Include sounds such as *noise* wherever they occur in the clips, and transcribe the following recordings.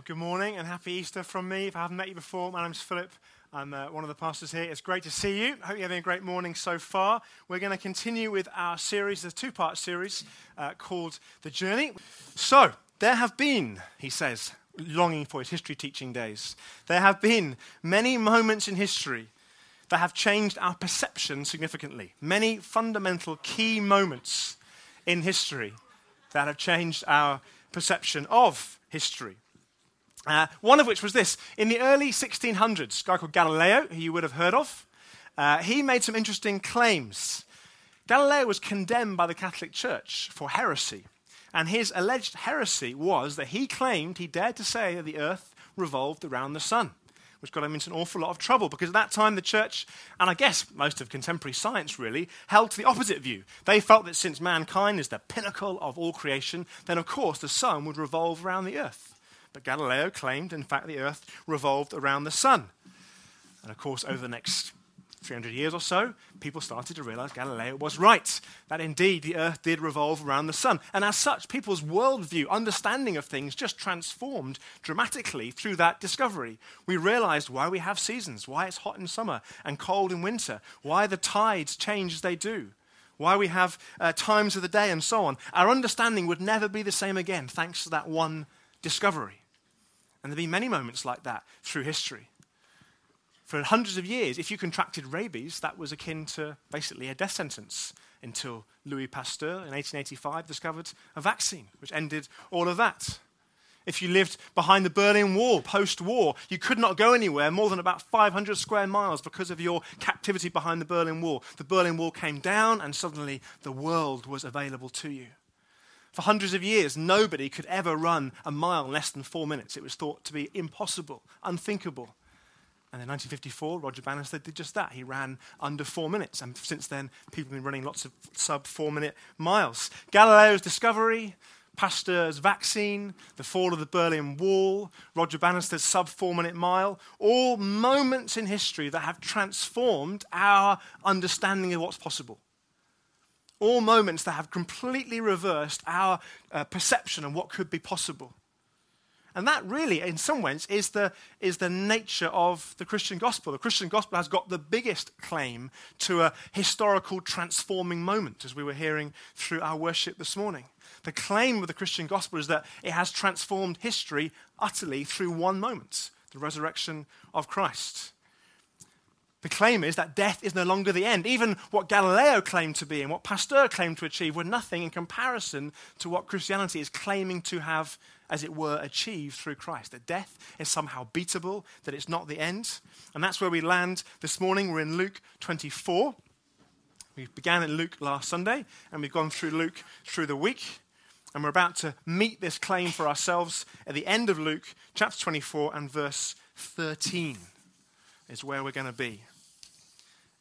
Well, good morning and happy Easter from me. If I haven't met you before, my name's Philip. I'm uh, one of the pastors here. It's great to see you. Hope you're having a great morning so far. We're going to continue with our series, a two part series uh, called The Journey. So, there have been, he says, longing for his history teaching days, there have been many moments in history that have changed our perception significantly. Many fundamental key moments in history that have changed our perception of history. Uh, one of which was this. In the early 1600s, a guy called Galileo, who you would have heard of, uh, he made some interesting claims. Galileo was condemned by the Catholic Church for heresy. And his alleged heresy was that he claimed he dared to say that the earth revolved around the sun, which got him into an awful lot of trouble because at that time the church, and I guess most of contemporary science really, held to the opposite view. They felt that since mankind is the pinnacle of all creation, then of course the sun would revolve around the earth. But Galileo claimed, in fact, the earth revolved around the sun. And of course, over the next 300 years or so, people started to realize Galileo was right, that indeed the earth did revolve around the sun. And as such, people's worldview, understanding of things just transformed dramatically through that discovery. We realized why we have seasons, why it's hot in summer and cold in winter, why the tides change as they do, why we have uh, times of the day, and so on. Our understanding would never be the same again thanks to that one discovery. And there have been many moments like that through history. For hundreds of years, if you contracted rabies, that was akin to basically a death sentence until Louis Pasteur in 1885 discovered a vaccine, which ended all of that. If you lived behind the Berlin Wall post war, you could not go anywhere more than about 500 square miles because of your captivity behind the Berlin Wall. The Berlin Wall came down, and suddenly the world was available to you. For hundreds of years, nobody could ever run a mile in less than four minutes. It was thought to be impossible, unthinkable. And in 1954, Roger Bannister did just that. He ran under four minutes. And since then, people have been running lots of sub four minute miles. Galileo's discovery, Pasteur's vaccine, the fall of the Berlin Wall, Roger Bannister's sub four minute mile, all moments in history that have transformed our understanding of what's possible all moments that have completely reversed our uh, perception of what could be possible. And that really, in some ways, is the, is the nature of the Christian gospel. The Christian gospel has got the biggest claim to a historical transforming moment, as we were hearing through our worship this morning. The claim of the Christian gospel is that it has transformed history utterly through one moment the resurrection of Christ. The claim is that death is no longer the end. Even what Galileo claimed to be and what Pasteur claimed to achieve were nothing in comparison to what Christianity is claiming to have, as it were, achieved through Christ. That death is somehow beatable, that it's not the end. And that's where we land this morning. We're in Luke 24. We began in Luke last Sunday, and we've gone through Luke through the week. And we're about to meet this claim for ourselves at the end of Luke, chapter 24 and verse 13 is where we're going to be.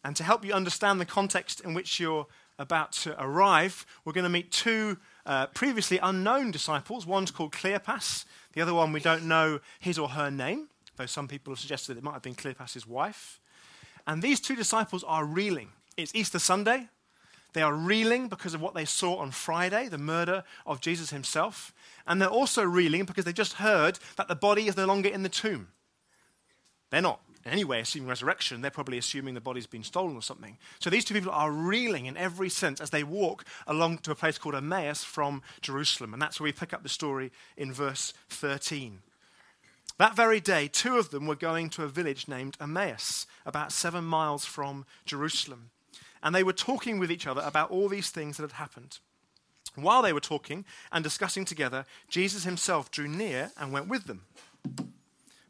And to help you understand the context in which you're about to arrive, we're going to meet two uh, previously unknown disciples. One's called Cleopas, the other one we don't know his or her name, though some people have suggested it might have been Cleopas's wife. And these two disciples are reeling. It's Easter Sunday. They are reeling because of what they saw on Friday, the murder of Jesus himself. And they're also reeling because they just heard that the body is no longer in the tomb. They're not anyway assuming resurrection, they're probably assuming the body's been stolen or something. So these two people are reeling in every sense as they walk along to a place called Emmaus from Jerusalem. And that's where we pick up the story in verse 13. That very day, two of them were going to a village named Emmaus, about seven miles from Jerusalem. And they were talking with each other about all these things that had happened. While they were talking and discussing together, Jesus himself drew near and went with them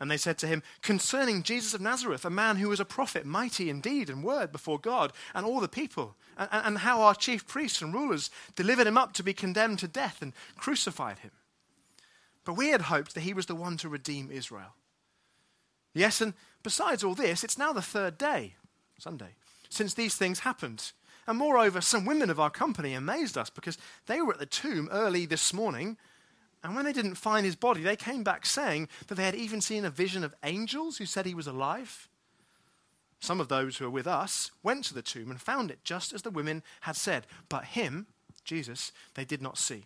And they said to him, Concerning Jesus of Nazareth, a man who was a prophet, mighty in deed and word before God and all the people, and, and, how our chief priests and rulers delivered him up to be condemned to death and crucified him. But we had hoped that he was the one to redeem Israel. Yes, and besides all this, it's now the third day, Sunday, since these things happened. And moreover, some women of our company amazed us because they were at the tomb early this morning. And when they didn't find his body, they came back saying that they had even seen a vision of angels who said he was alive. Some of those who were with us went to the tomb and found it just as the women had said. But him, Jesus, they did not see.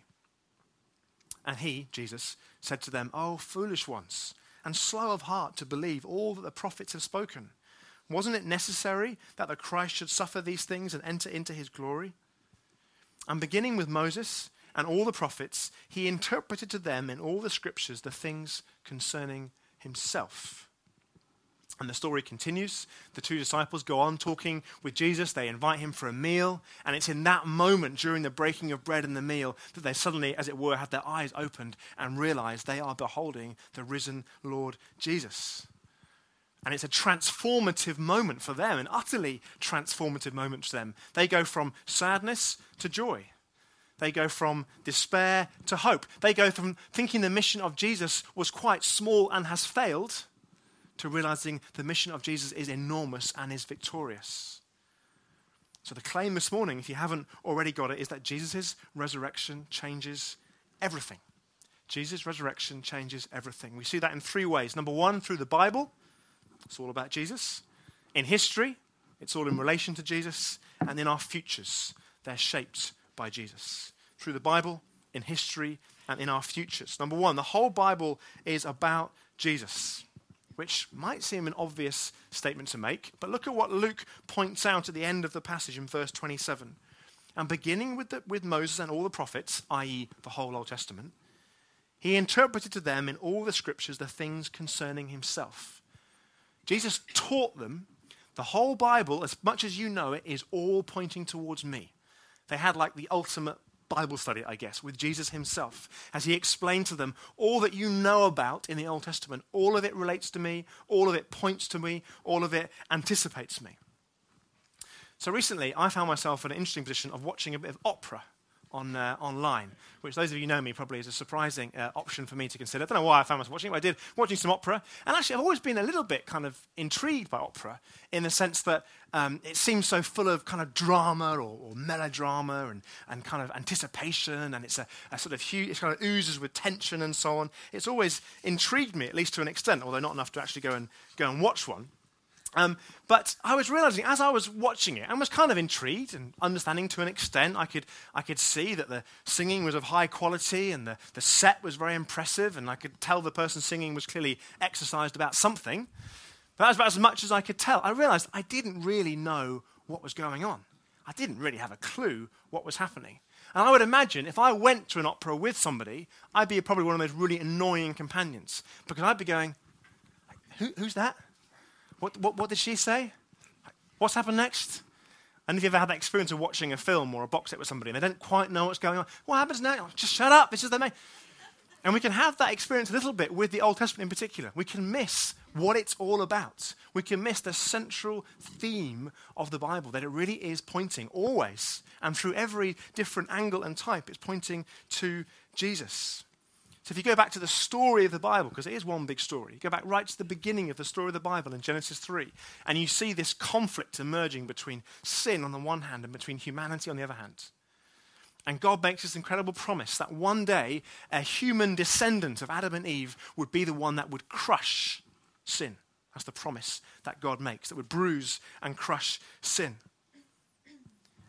And he, Jesus, said to them, Oh, foolish ones, and slow of heart to believe all that the prophets have spoken. Wasn't it necessary that the Christ should suffer these things and enter into his glory? And beginning with Moses and all the prophets, he interpreted to them in all the scriptures the things concerning himself. And the story continues. The two disciples go on talking with Jesus. They invite him for a meal. And it's in that moment during the breaking of bread and the meal that they suddenly, as it were, have their eyes opened and realize they are beholding the risen Lord Jesus. And it's a transformative moment for them, an utterly transformative moment for them. They go from sadness to joy. They go from despair to hope. They go from thinking the mission of Jesus was quite small and has failed to realizing the mission of Jesus is enormous and is victorious. So, the claim this morning, if you haven't already got it, is that Jesus' resurrection changes everything. Jesus' resurrection changes everything. We see that in three ways. Number one, through the Bible. It's all about Jesus. In history, it's all in relation to Jesus. And in our futures, they're shaped by Jesus. Through the Bible, in history, and in our futures. Number one, the whole Bible is about Jesus, which might seem an obvious statement to make, but look at what Luke points out at the end of the passage in verse 27. And beginning with, the, with Moses and all the prophets, i.e., the whole Old Testament, he interpreted to them in all the scriptures the things concerning himself. Jesus taught them the whole Bible, as much as you know it, is all pointing towards me. They had like the ultimate Bible study, I guess, with Jesus himself, as he explained to them all that you know about in the Old Testament. All of it relates to me, all of it points to me, all of it anticipates me. So recently, I found myself in an interesting position of watching a bit of opera on, uh, online, which those of you know me probably is a surprising uh, option for me to consider. I don't know why I found myself watching it, but I did, watching some opera. And actually, I've always been a little bit kind of intrigued by opera in the sense that um, it seems so full of kind of drama or, or, melodrama and, and kind of anticipation, and it's a, a sort of huge, it kind of oozes with tension and so on. It's always intrigued me, at least to an extent, although not enough to actually go and, go and watch one. Um, but I was realizing as I was watching it, I was kind of intrigued and understanding to an extent. I could, I could see that the singing was of high quality and the, the set was very impressive, and I could tell the person singing was clearly exercised about something. But that was about as much as I could tell. I realized I didn't really know what was going on. I didn't really have a clue what was happening. And I would imagine if I went to an opera with somebody, I'd be probably one of those really annoying companions because I'd be going, Who, Who's that? What, what, what did she say? What's happened next? And if you've ever had that experience of watching a film or a box set with somebody and they don't quite know what's going on, what happens now? Oh, just shut up. This is the main. And we can have that experience a little bit with the Old Testament in particular. We can miss what it's all about. We can miss the central theme of the Bible, that it really is pointing always and through every different angle and type, it's pointing to Jesus. So if you go back to the story of the Bible, because it is one big story, you go back right to the beginning of the story of the Bible in Genesis 3, and you see this conflict emerging between sin on the one hand and between humanity on the other hand. And God makes this incredible promise that one day a human descendant of Adam and Eve would be the one that would crush sin. That's the promise that God makes, that would bruise and crush sin.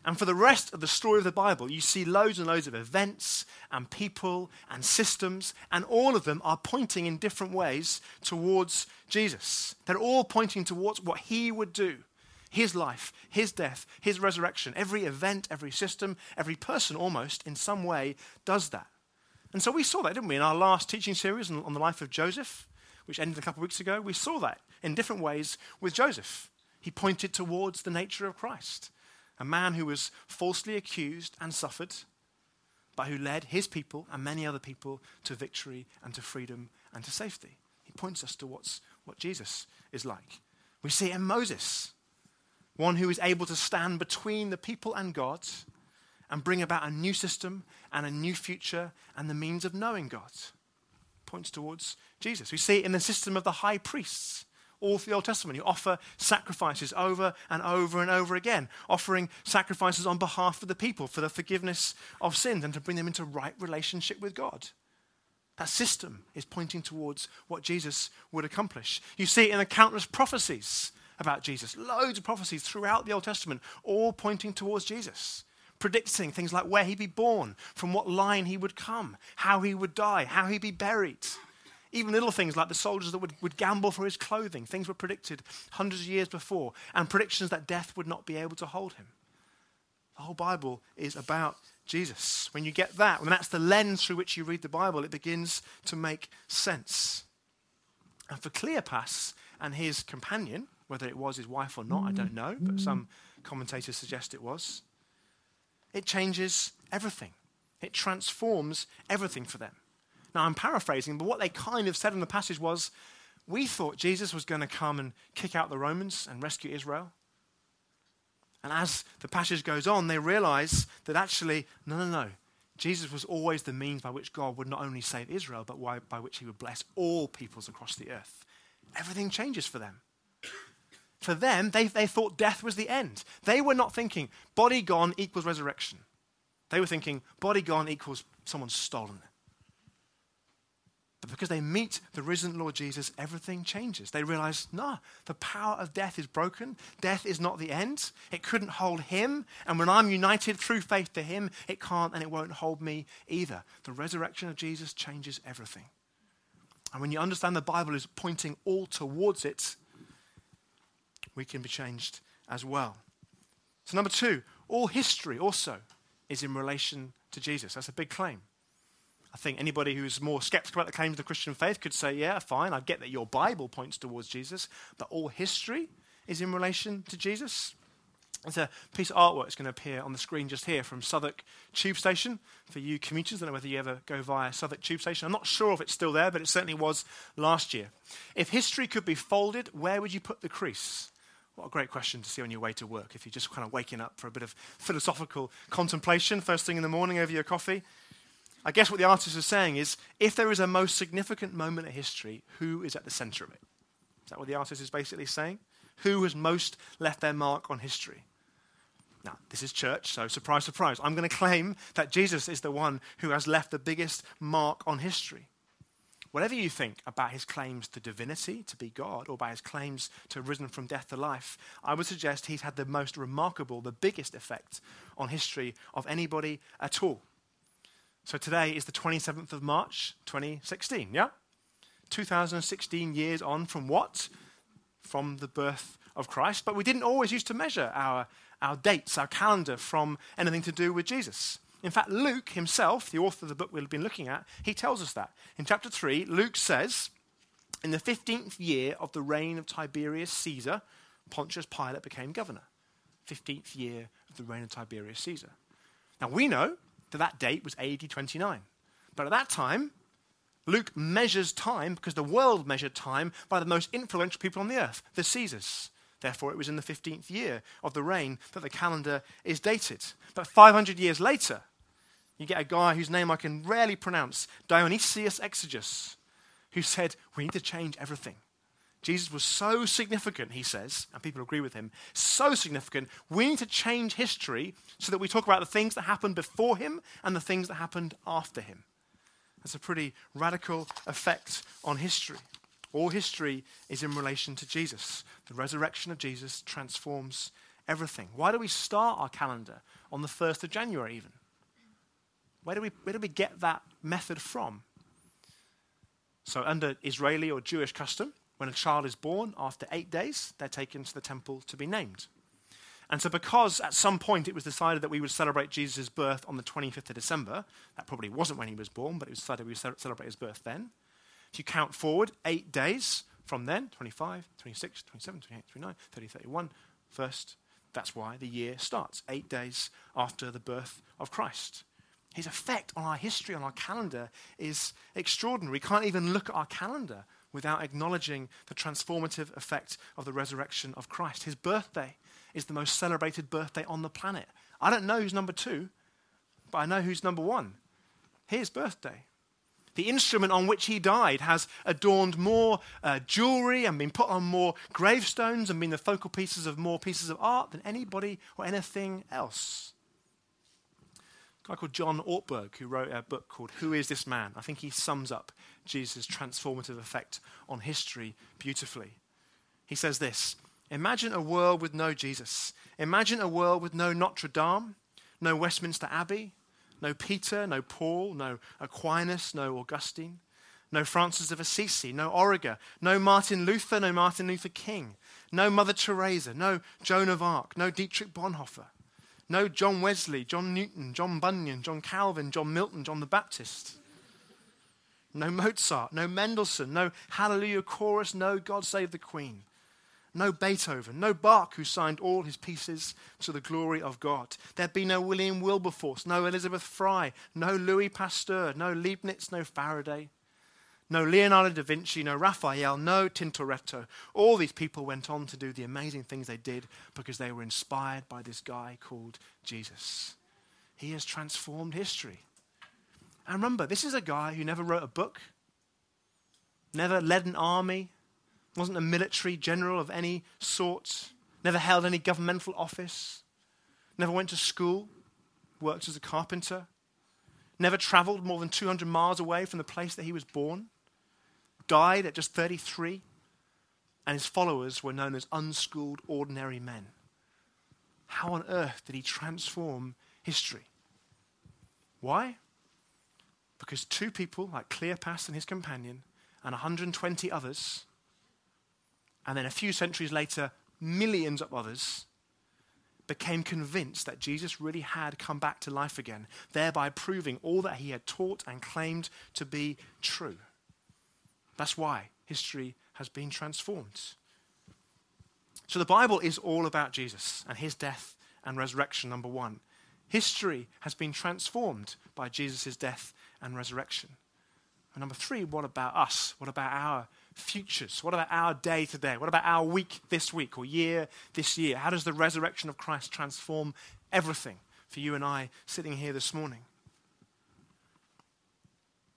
And for the rest of the story of the Bible, you see loads and loads of events and people and systems, and all of them are pointing in different ways towards Jesus. They're all pointing towards what he would do his life, his death, his resurrection. Every event, every system, every person almost, in some way, does that. And so we saw that, didn't we, in our last teaching series on the life of Joseph, which ended a couple of weeks ago? We saw that in different ways with Joseph. He pointed towards the nature of Christ a man who was falsely accused and suffered, but who led his people and many other people to victory and to freedom and to safety. He points us to what's, what Jesus is like. We see in Moses, one who is able to stand between the people and God and bring about a new system and a new future and the means of knowing God. Points towards Jesus. We see it in the system of the high priests all through the Old Testament. You offer sacrifices over and over and over again, offering sacrifices on behalf of the people for the forgiveness of sins and to bring them into right relationship with God. That system is pointing towards what Jesus would accomplish. You see it in the countless prophecies about Jesus, loads of prophecies throughout the Old Testament, all pointing towards Jesus predicting things like where he'd be born, from what line he would come, how he would die, how he'd be buried. Even little things like the soldiers that would, would gamble for his clothing, things were predicted hundreds of years before, and predictions that death would not be able to hold him. The whole Bible is about Jesus. When you get that, when that's the lens through which you read the Bible, it begins to make sense. And for Cleopas and his companion, whether it was his wife or not, I don't know, but some commentators suggest it was, it changes everything. It transforms everything for them. Now, I'm paraphrasing, but what they kind of said in the passage was we thought Jesus was going to come and kick out the Romans and rescue Israel. And as the passage goes on, they realize that actually, no, no, no. Jesus was always the means by which God would not only save Israel, but by which he would bless all peoples across the earth. Everything changes for them. For them, they, they thought death was the end. They were not thinking body gone equals resurrection. They were thinking body gone equals someone stolen. But because they meet the risen Lord Jesus, everything changes. They realize, no, the power of death is broken. Death is not the end. It couldn't hold him. And when I'm united through faith to him, it can't and it won't hold me either. The resurrection of Jesus changes everything. And when you understand the Bible is pointing all towards it, we can be changed as well. So, number two, all history also is in relation to Jesus. That's a big claim. I think anybody who's more skeptical about the claims of the Christian faith could say, yeah, fine, I get that your Bible points towards Jesus, but all history is in relation to Jesus. There's a piece of artwork that's going to appear on the screen just here from Southwark Tube Station. For you commuters, I don't know whether you ever go via Southwark Tube Station. I'm not sure if it's still there, but it certainly was last year. If history could be folded, where would you put the crease? What a great question to see on your way to work if you're just kind of waking up for a bit of philosophical contemplation first thing in the morning over your coffee. I guess what the artist is saying is if there is a most significant moment in history, who is at the center of it? Is that what the artist is basically saying? Who has most left their mark on history? Now, this is church, so surprise, surprise. I'm going to claim that Jesus is the one who has left the biggest mark on history. Whatever you think about his claims to divinity, to be God, or by his claims to have risen from death to life, I would suggest he's had the most remarkable, the biggest effect on history of anybody at all. So today is the 27th of March, 2016, yeah? 2016 years on from what? From the birth of Christ. But we didn't always used to measure our, our dates, our calendar from anything to do with Jesus. In fact, Luke himself, the author of the book we've been looking at, he tells us that. In chapter 3, Luke says, In the 15th year of the reign of Tiberius Caesar, Pontius Pilate became governor. 15th year of the reign of Tiberius Caesar. Now, we know that that date was AD 29. But at that time, Luke measures time because the world measured time by the most influential people on the earth, the Caesars. Therefore, it was in the 15th year of the reign that the calendar is dated. But 500 years later, you get a guy whose name I can rarely pronounce, Dionysius Exiguus, who said, We need to change everything. Jesus was so significant, he says, and people agree with him, so significant, we need to change history so that we talk about the things that happened before him and the things that happened after him. That's a pretty radical effect on history. All history is in relation to Jesus. The resurrection of Jesus transforms everything. Why do we start our calendar on the 1st of January, even? Where do we, where do we get that method from? So, under Israeli or Jewish custom, when a child is born, after eight days, they're taken to the temple to be named. And so, because at some point it was decided that we would celebrate Jesus' birth on the 25th of December, that probably wasn't when he was born, but it was decided we would celebrate his birth then. If you count forward eight days from then 25, 26, 27, 28, 29, 30, 31, first, that's why the year starts, eight days after the birth of Christ. His effect on our history, on our calendar, is extraordinary. We can't even look at our calendar without acknowledging the transformative effect of the resurrection of Christ. His birthday is the most celebrated birthday on the planet. I don't know who's number two, but I know who's number one. His birthday. The instrument on which he died has adorned more uh, jewelry and been put on more gravestones and been the focal pieces of more pieces of art than anybody or anything else. A guy called John Ortberg, who wrote a book called Who is This Man? I think he sums up Jesus' transformative effect on history beautifully. He says this Imagine a world with no Jesus. Imagine a world with no Notre Dame, no Westminster Abbey, no Peter, no Paul, no Aquinas, no Augustine, no Francis of Assisi, no Origen, no Martin Luther, no Martin Luther King, no Mother Teresa, no Joan of Arc, no Dietrich Bonhoeffer, no John Wesley, John Newton, John Bunyan, John Calvin, John Milton, John the Baptist. No Mozart, no Mendelssohn, no Hallelujah Chorus, no God Save the Queen no Beethoven, no Bach, who signed all his pieces to the glory of God. There'd be no William Wilberforce, no Elizabeth Fry, no Louis Pasteur, no Leibniz, no Faraday, no Leonardo da Vinci, no Raphael, no Tintoretto. All these people went on to do the amazing things they did because they were inspired by this guy called Jesus. He has transformed history. And remember, this is a guy who never wrote a book, never led an army, wasn't a military general of any sort, never held any governmental office, never went to school, worked as a carpenter, never traveled more than 200 miles away from the place that he was born, died at just 33, and his followers were known as unschooled, ordinary men. How on earth did he transform history? Why? Because two people, like Cleopas and his companion, and 120 others, and then a few centuries later, millions of others became convinced that Jesus really had come back to life again, thereby proving all that he had taught and claimed to be true. That's why history has been transformed. So the Bible is all about Jesus and his death and resurrection, number one. History has been transformed by Jesus' death and resurrection. And number three, what about us? What about our futures? What about our day today? What about our week this week or year this year? How does the resurrection of Christ transform everything for you and I sitting here this morning?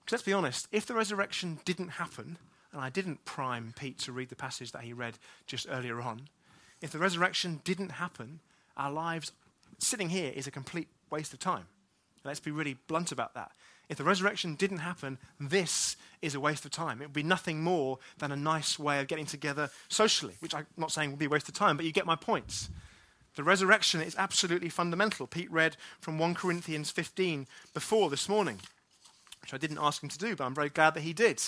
Because let's be honest, if the resurrection didn't happen, and I didn't prime Pete to read the passage that he read just earlier on, if the resurrection didn't happen, our lives sitting here is a complete waste of time. Let's be really blunt about that. If the resurrection didn't happen, this is a waste of time. It would be nothing more than a nice way of getting together socially, which I'm not saying would be a waste of time, but you get my points. The resurrection is absolutely fundamental. Pete read from 1 Corinthians 15 before this morning, which I didn't ask him to do, but I'm very glad that he did.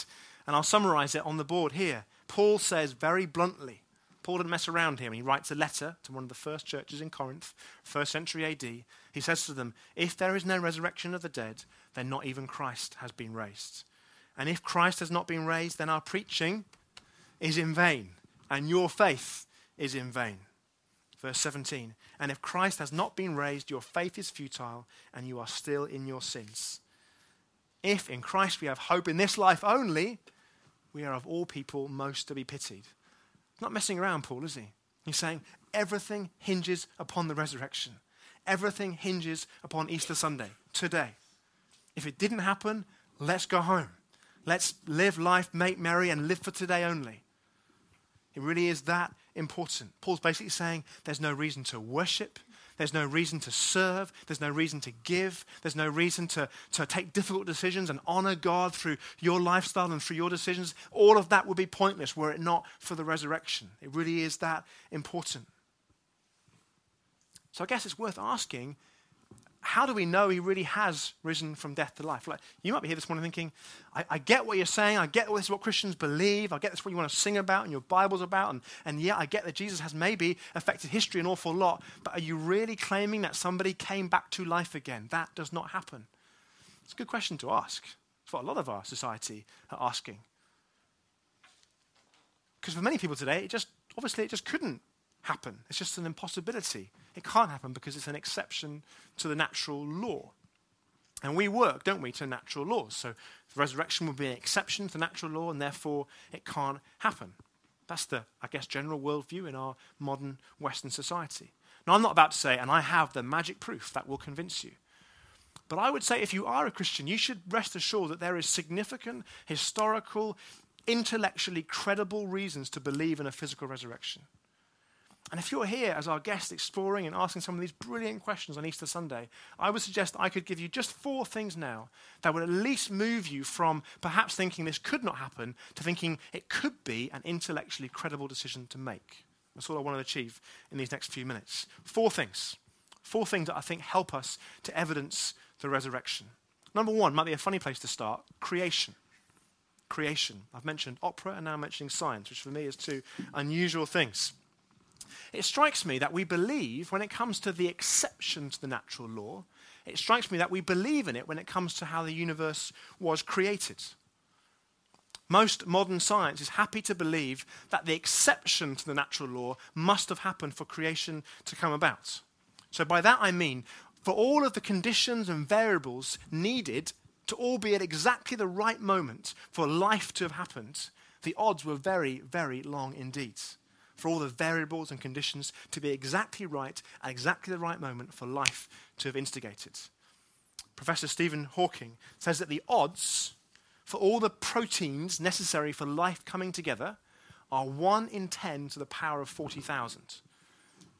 And I'll summarize it on the board here. Paul says very bluntly, Paul didn't mess around here. He writes a letter to one of the first churches in Corinth, first century AD. He says to them, If there is no resurrection of the dead, then not even Christ has been raised. And if Christ has not been raised, then our preaching is in vain, and your faith is in vain. Verse 17 And if Christ has not been raised, your faith is futile, and you are still in your sins. If in Christ we have hope in this life only, we are of all people most to be pitied not messing around, Paul, is he? He's saying everything hinges upon the resurrection. Everything hinges upon Easter Sunday, today. If it didn't happen, let's go home. Let's live life, make merry, and live for today only. It really is that important. Paul's basically saying there's no reason to worship, there's no reason to serve. There's no reason to give. There's no reason to, to take difficult decisions and honor God through your lifestyle and through your decisions. All of that would be pointless were it not for the resurrection. It really is that important. So I guess it's worth asking how do we know he really has risen from death to life? Like, you might be here this morning thinking, I, I get what you're saying. I get this is what Christians believe. I get this what you want to sing about and your Bible's about. And, and yeah, I get that Jesus has maybe affected history an awful lot. But are you really claiming that somebody came back to life again? That does not happen. It's a good question to ask. It's what a lot of our society are asking. Because for many people today, it just, obviously, it just couldn't happen. It's just an impossibility. It can't happen because it's an exception to the natural law. And we work, don't we, to natural laws. So the resurrection would be an exception to natural law, and therefore it can't happen. That's the, I guess, general worldview in our modern Western society. Now, I'm not about to say, and I have the magic proof that will convince you. But I would say if you are a Christian, you should rest assured that there is significant historical, intellectually credible reasons to believe in a physical resurrection. And if you're here as our guest exploring and asking some of these brilliant questions on Easter Sunday, I would suggest I could give you just four things now that would at least move you from perhaps thinking this could not happen to thinking it could be an intellectually credible decision to make. That's all I want to achieve in these next few minutes. Four things. Four things that I think help us to evidence the resurrection. Number one might be a funny place to start creation. Creation. I've mentioned opera and now I'm mentioning science, which for me is two unusual things. It strikes me that we believe, when it comes to the exception to the natural law, it strikes me that we believe in it when it comes to how the universe was created. Most modern science is happy to believe that the exception to the natural law must have happened for creation to come about. So, by that I mean, for all of the conditions and variables needed to all be at exactly the right moment for life to have happened, the odds were very, very long indeed for all the variables and conditions to be exactly right at exactly the right moment for life to have instigated. Professor Stephen Hawking says that the odds for all the proteins necessary for life coming together are 1 in 10 to the power of 40,000.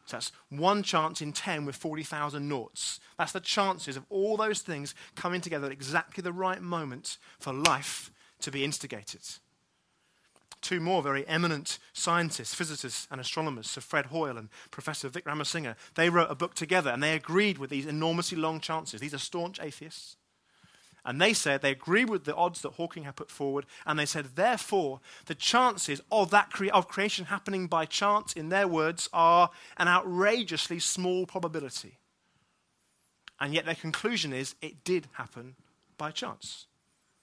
So that's one chance in 10 with 40,000 noughts. That's the chances of all those things coming together at exactly the right moment for life to be instigated two more very eminent scientists, physicists, and astronomers, Sir Fred Hoyle and Professor Wickramasinghe, they wrote a book together and they agreed with these enormously long chances. These are staunch atheists. And they said they agreed with the odds that Hawking had put forward, and they said, therefore, the chances of that cre- of creation happening by chance, in their words, are an outrageously small probability. And yet their conclusion is it did happen by chance.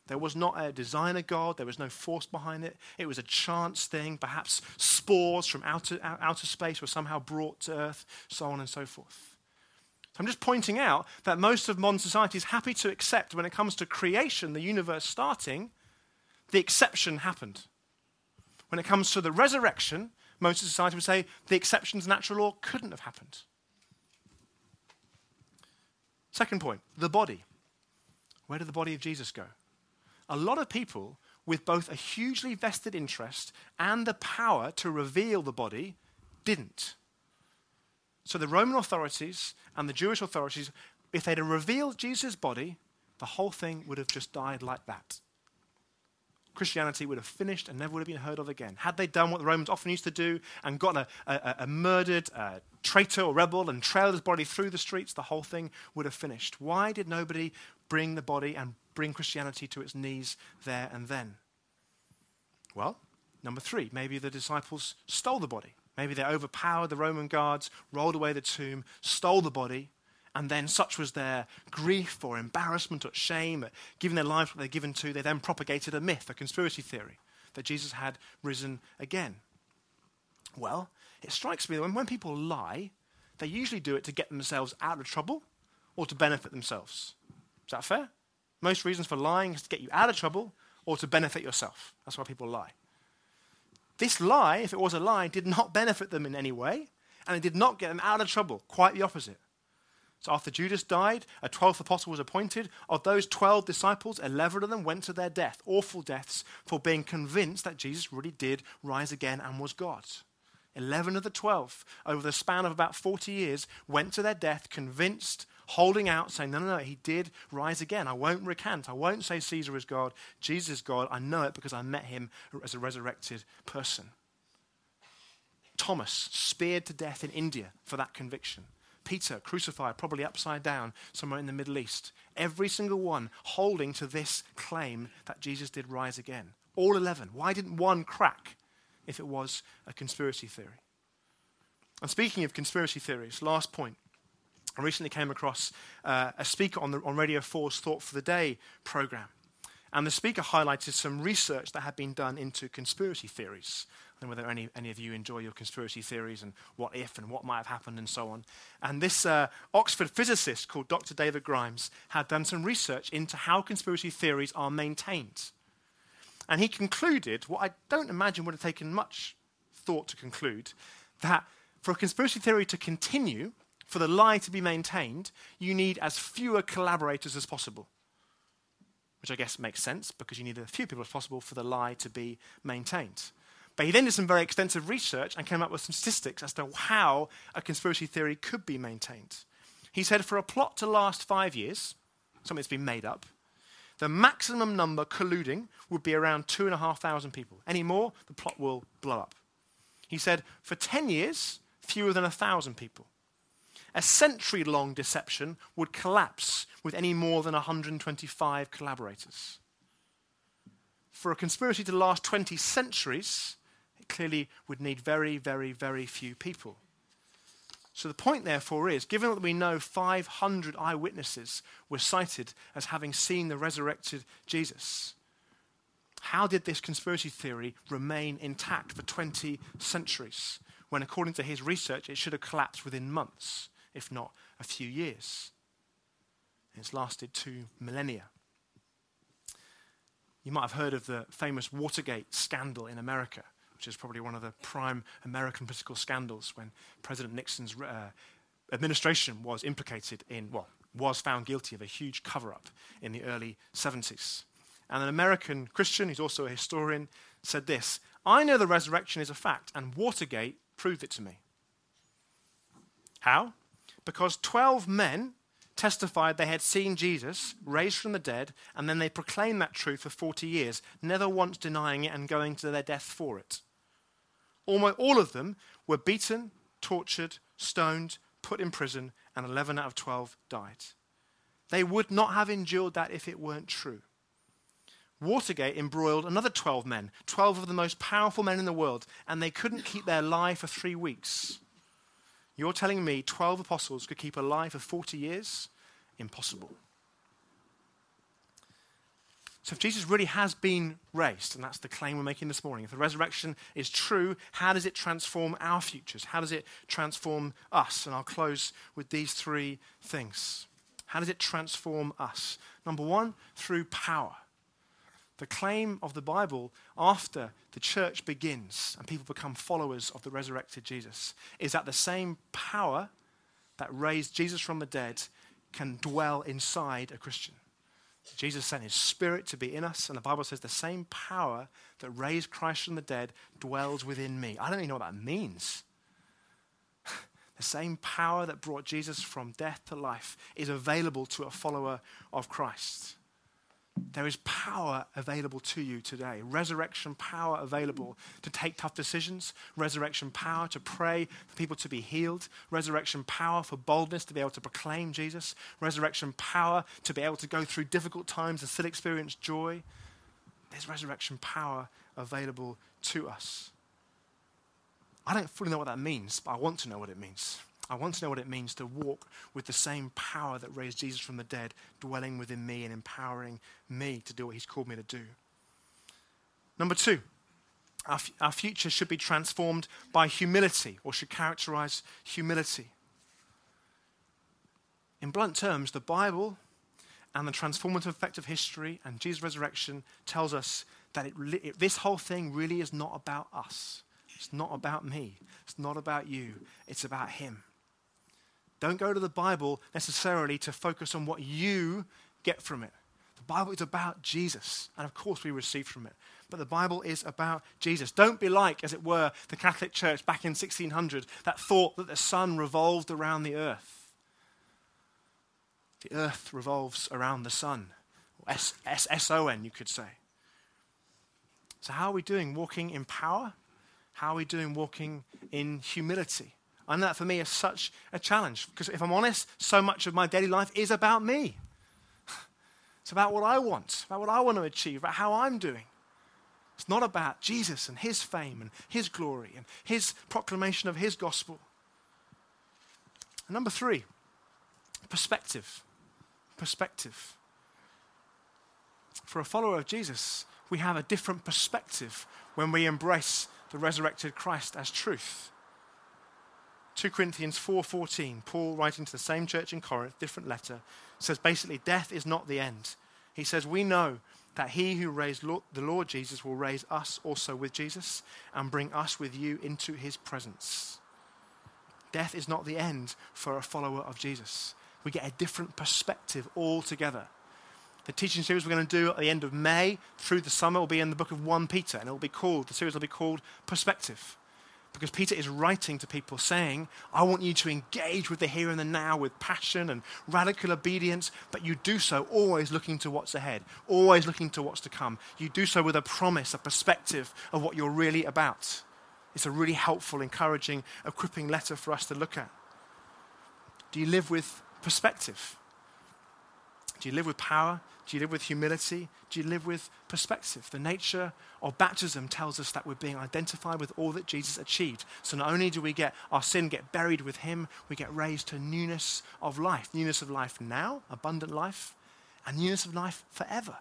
There was not a designer God. There was no force behind it. It was a chance thing. Perhaps spores from outer, outer space were somehow brought to Earth, so on and so forth. So I'm just pointing out that most of modern society is happy to accept when it comes to creation, the universe starting, the exception happened. When it comes to the resurrection, most of society would say the exception's natural law couldn't have happened. Second point the body. Where did the body of Jesus go? A lot of people with both a hugely vested interest and the power to reveal the body didn't. So the Roman authorities and the Jewish authorities, if they'd have revealed Jesus' body, the whole thing would have just died like that. Christianity would have finished and never would have been heard of again. Had they done what the Romans often used to do and gotten a, a, a murdered uh, traitor or rebel and trailed his body through the streets, the whole thing would have finished. Why did nobody bring the body and bring Christianity to its knees there and then? Well, number three, maybe the disciples stole the body. Maybe they overpowered the Roman guards, rolled away the tomb, stole the body, and then such was their grief or embarrassment or shame at giving their lives what they'd given to, they then propagated a myth, a conspiracy theory, that Jesus had risen again. Well, it strikes me that when, when people lie, they usually do it to get themselves out of trouble or to benefit themselves. Is that fair? Most reasons for lying is to get you out of trouble or to benefit yourself. That's why people lie. This lie, if it was a lie, did not benefit them in any way, and it did not get them out of trouble. Quite the opposite. So after Judas died, a twelfth apostle was appointed. Of those 12 disciples, 11 of them went to their death, awful deaths, for being convinced that Jesus really did rise again and was God. 11 of the 12, over the span of about 40 years, went to their death convinced holding out, saying, No, no, no, he did rise again. I won't recant. I won't say Caesar is God. Jesus is God. I know it because I met him as a resurrected person. Thomas, speared to death in India for that conviction. Peter, crucified, probably upside down somewhere in the Middle East. Every single one holding to this claim that Jesus did rise again. All 11. Why didn't one crack if it was a conspiracy theory? And speaking of conspiracy theories, last point. I recently came across uh, a speaker on, the, on Radio 4's Thought for the Day program. And the speaker highlighted some research that had been done into conspiracy theories. I don't know whether any, any of you enjoy your conspiracy theories and what if and what might have happened and so on. And this uh, Oxford physicist called Dr. David Grimes had done some research into how conspiracy theories are maintained. And he concluded what I don't imagine would have taken much thought to conclude that for a conspiracy theory to continue, for the lie to be maintained, you need as fewer collaborators as possible. Which I guess makes sense because you need as few people as possible for the lie to be maintained. But he then did some very extensive research and came up with some statistics as to how a conspiracy theory could be maintained. He said for a plot to last five years, something that's been made up, the maximum number colluding would be around 2,500 people. Any more, the plot will blow up. He said for 10 years, fewer than 1,000 people. A century long deception would collapse with any more than 125 collaborators. For a conspiracy to last 20 centuries, it clearly would need very, very, very few people. So the point, therefore, is given that we know 500 eyewitnesses were cited as having seen the resurrected Jesus, how did this conspiracy theory remain intact for 20 centuries when, according to his research, it should have collapsed within months, if not a few years? It's lasted two millennia. You might have heard of the famous Watergate scandal in America which is probably one of the prime American political scandals when President Nixon's uh, administration was implicated in, well, was found guilty of a huge cover up in the early 70s. And an American Christian, who's also a historian, said this I know the resurrection is a fact, and Watergate proved it to me. How? Because 12 men testified they had seen Jesus raised from the dead, and then they proclaimed that truth for 40 years, never once denying it and going to their death for it. Almost all of them were beaten, tortured, stoned, put in prison, and 11 out of 12 died. They would not have endured that if it weren't true. Watergate embroiled another 12 men, 12 of the most powerful men in the world, and they couldn't keep their lie for three weeks. You're telling me 12 apostles could keep alive for 40 years? Impossible. So, if Jesus really has been raised, and that's the claim we're making this morning, if the resurrection is true, how does it transform our futures? How does it transform us? And I'll close with these three things. How does it transform us? Number one, through power. The claim of the Bible after the church begins and people become followers of the resurrected Jesus is that the same power that raised Jesus from the dead can dwell inside a Christian. Jesus sent his spirit to be in us, and the Bible says the same power that raised Christ from the dead dwells within me. I don't even know what that means. *laughs* the same power that brought Jesus from death to life is available to a follower of Christ. There is power available to you today. Resurrection power available to take tough decisions. Resurrection power to pray for people to be healed. Resurrection power for boldness to be able to proclaim Jesus. Resurrection power to be able to go through difficult times and still experience joy. There's resurrection power available to us. I don't fully know what that means, but I want to know what it means. I want to know what it means to walk with the same power that raised Jesus from the dead, dwelling within me and empowering me to do what he's called me to do. Number two, our, f- our future should be transformed by humility, or should characterize humility. In blunt terms, the Bible and the transformative effect of history and Jesus' resurrection tells us that it, it, this whole thing really is not about us. It's not about me. It's not about you. It's about Him. Don't go to the Bible necessarily to focus on what you get from it. The Bible is about Jesus, and of course we receive from it. But the Bible is about Jesus. Don't be like, as it were, the Catholic Church back in 1600 that thought that the sun revolved around the earth. The earth revolves around the sun. S S O N, you could say. So, how are we doing walking in power? How are we doing walking in humility? And that for me is such a challenge because if I'm honest, so much of my daily life is about me. It's about what I want, about what I want to achieve, about how I'm doing. It's not about Jesus and his fame and his glory and his proclamation of his gospel. And number three, perspective. Perspective. For a follower of Jesus, we have a different perspective when we embrace the resurrected Christ as truth. 2 Corinthians 4:14, Paul writing to the same church in Corinth, different letter, says basically death is not the end. He says we know that he who raised the Lord Jesus will raise us also with Jesus and bring us with you into his presence. Death is not the end for a follower of Jesus. We get a different perspective altogether. The teaching series we're going to do at the end of May through the summer will be in the book of 1 Peter, and it will be called, the series will be called Perspective. Because Peter is writing to people saying, I want you to engage with the here and the now with passion and radical obedience, but you do so always looking to what's ahead, always looking to what's to come. You do so with a promise, a perspective of what you're really about. It's a really helpful, encouraging, equipping letter for us to look at. Do you live with perspective? Do you live with power? Do you live with humility? Do you live with perspective? The nature of baptism tells us that we're being identified with all that Jesus achieved. So not only do we get our sin get buried with him, we get raised to newness of life. Newness of life now, abundant life, and newness of life forever.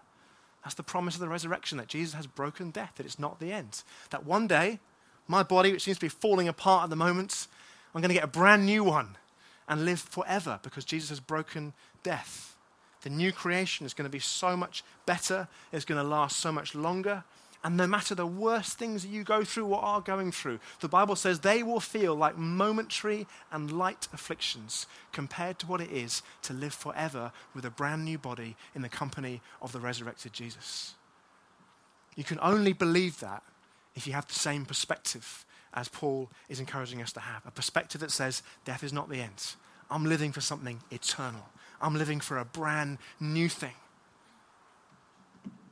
That's the promise of the resurrection that Jesus has broken death, that it's not the end. That one day, my body, which seems to be falling apart at the moment, I'm going to get a brand new one and live forever because Jesus has broken death. The new creation is going to be so much better, it's going to last so much longer. And no matter the worst things that you go through or are going through, the Bible says they will feel like momentary and light afflictions compared to what it is to live forever with a brand new body in the company of the resurrected Jesus. You can only believe that if you have the same perspective as Paul is encouraging us to have a perspective that says, death is not the end. I'm living for something eternal. I'm living for a brand new thing.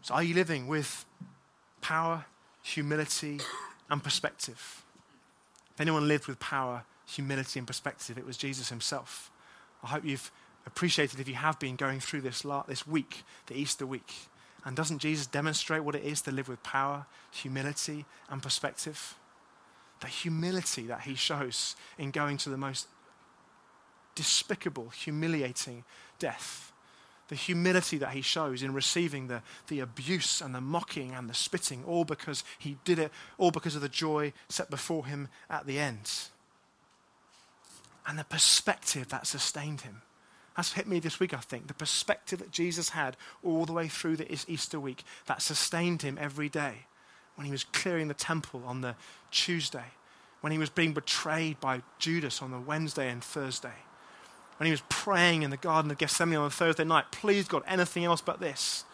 So, are you living with power, humility, and perspective? If anyone lived with power, humility, and perspective, it was Jesus himself. I hope you've appreciated if you have been going through this, this week, the Easter week. And doesn't Jesus demonstrate what it is to live with power, humility, and perspective? The humility that he shows in going to the most despicable, humiliating death. The humility that he shows in receiving the, the abuse and the mocking and the spitting, all because he did it, all because of the joy set before him at the end. And the perspective that sustained him. That's hit me this week, I think. The perspective that Jesus had all the way through the Easter week that sustained him every day. When he was clearing the temple on the Tuesday, when he was being betrayed by Judas on the Wednesday and Thursday when he was praying in the Garden of Gethsemane on a Thursday night, please God, anything else but this.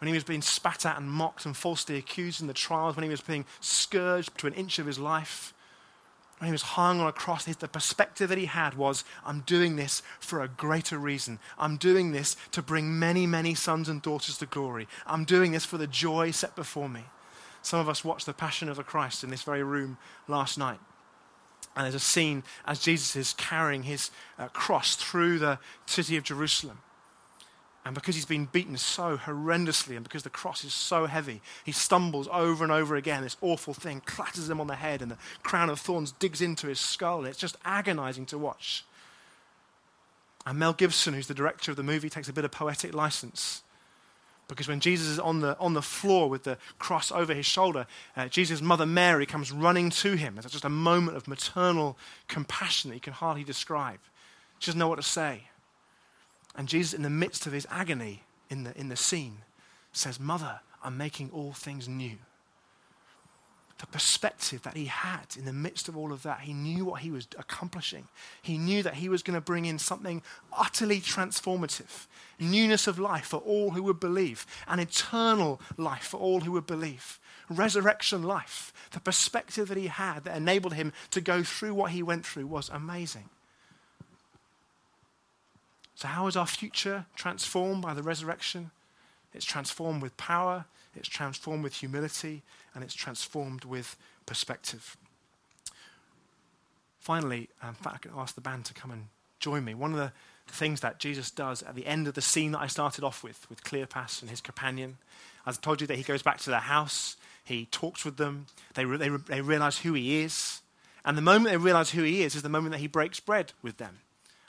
When he was being spat at and mocked and falsely accused in the trials, when he was being scourged to an inch of his life, when he was hung on a cross, the perspective that he had was, I'm doing this for a greater reason. I'm doing this to bring many, many sons and daughters to glory. I'm doing this for the joy set before me. Some of us watched The Passion of the Christ in this very room last night. And there's a scene as Jesus is carrying his uh, cross through the city of Jerusalem. And because he's been beaten so horrendously, and because the cross is so heavy, he stumbles over and over again. This awful thing clatters him on the head, and the crown of thorns digs into his skull. It's just agonizing to watch. And Mel Gibson, who's the director of the movie, takes a bit of poetic license because when Jesus is on the, on the floor with the cross over his shoulder, uh, Jesus' mother Mary comes running to him. It's just a moment of maternal compassion that you can hardly describe. She doesn't know what to say. And Jesus, in the midst of his agony in the, in the scene, says, Mother, I'm making all things new the perspective that he had in the midst of all of that. He knew what he was accomplishing. He knew that he was going to bring in something utterly transformative newness of life for all who would believe, an eternal life for all who would believe, resurrection life. The perspective that he had that enabled him to go through what he went through was amazing. So, how is our future transformed by the resurrection? It's transformed with power, it's transformed with humility, and it's transformed with perspective. Finally, um, in fact, I can ask the band to come and join me. One of the things that Jesus does at the end of the scene that I started off with, with Cleopas and his companion, I told you that he goes back to their house, he talks with them, they, re- they, re- they realize who he is. And the moment they realize who he is is the moment that he breaks bread with them.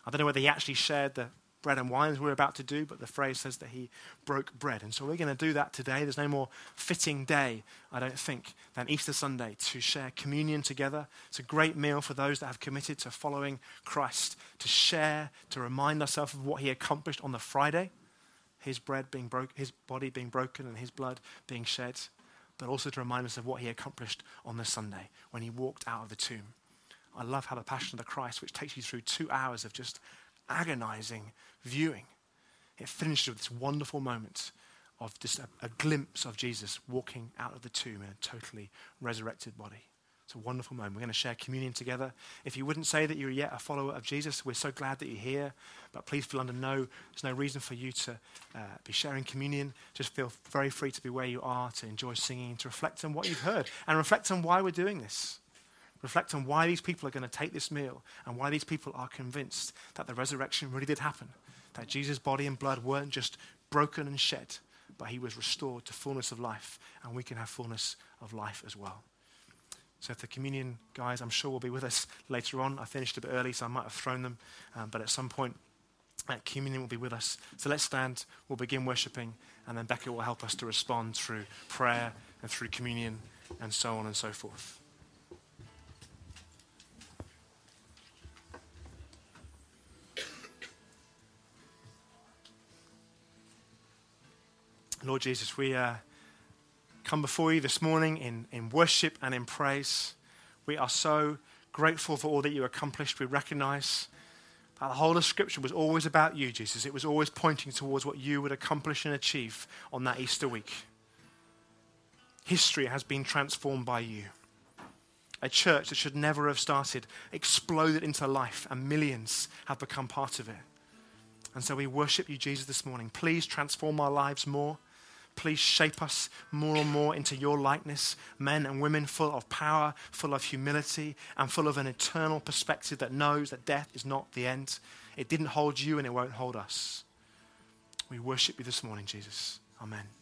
I don't know whether he actually shared the bread and wine as we're about to do, but the phrase says that he broke bread. And so we're going to do that today. There's no more fitting day, I don't think, than Easter Sunday to share communion together. It's a great meal for those that have committed to following Christ, to share, to remind ourselves of what he accomplished on the Friday, his bread being broke, his body being broken and his blood being shed, but also to remind us of what he accomplished on the Sunday when he walked out of the tomb. I love how the Passion of the Christ, which takes you through two hours of just agonizing viewing, it finishes with this wonderful moment of just a, a, glimpse of Jesus walking out of the tomb in a totally resurrected body. It's a wonderful moment. We're going to share communion together. If you wouldn't say that you're yet a follower of Jesus, we're so glad that you're here. But please feel under no, there's no reason for you to uh, be sharing communion. Just feel very free to be where you are, to enjoy singing, to reflect on what you've heard, and reflect on why we're doing this. Reflect on why these people are going to take this meal and why these people are convinced that the resurrection really did happen. That Jesus' body and blood weren't just broken and shed, but he was restored to fullness of life, and we can have fullness of life as well. So, if the communion guys, I'm sure, will be with us later on. I finished a bit early, so I might have thrown them, um, but at some point, that communion will be with us. So, let's stand, we'll begin worshipping, and then Becca will help us to respond through prayer and through communion and so on and so forth. Lord Jesus, we uh, come before you this morning in, in worship and in praise. We are so grateful for all that you accomplished. We recognize that the whole of Scripture was always about you, Jesus. It was always pointing towards what you would accomplish and achieve on that Easter week. History has been transformed by you. A church that should never have started exploded into life, and millions have become part of it. And so we worship you, Jesus, this morning. Please transform our lives more. Please shape us more and more into your likeness, men and women full of power, full of humility, and full of an eternal perspective that knows that death is not the end. It didn't hold you and it won't hold us. We worship you this morning, Jesus. Amen.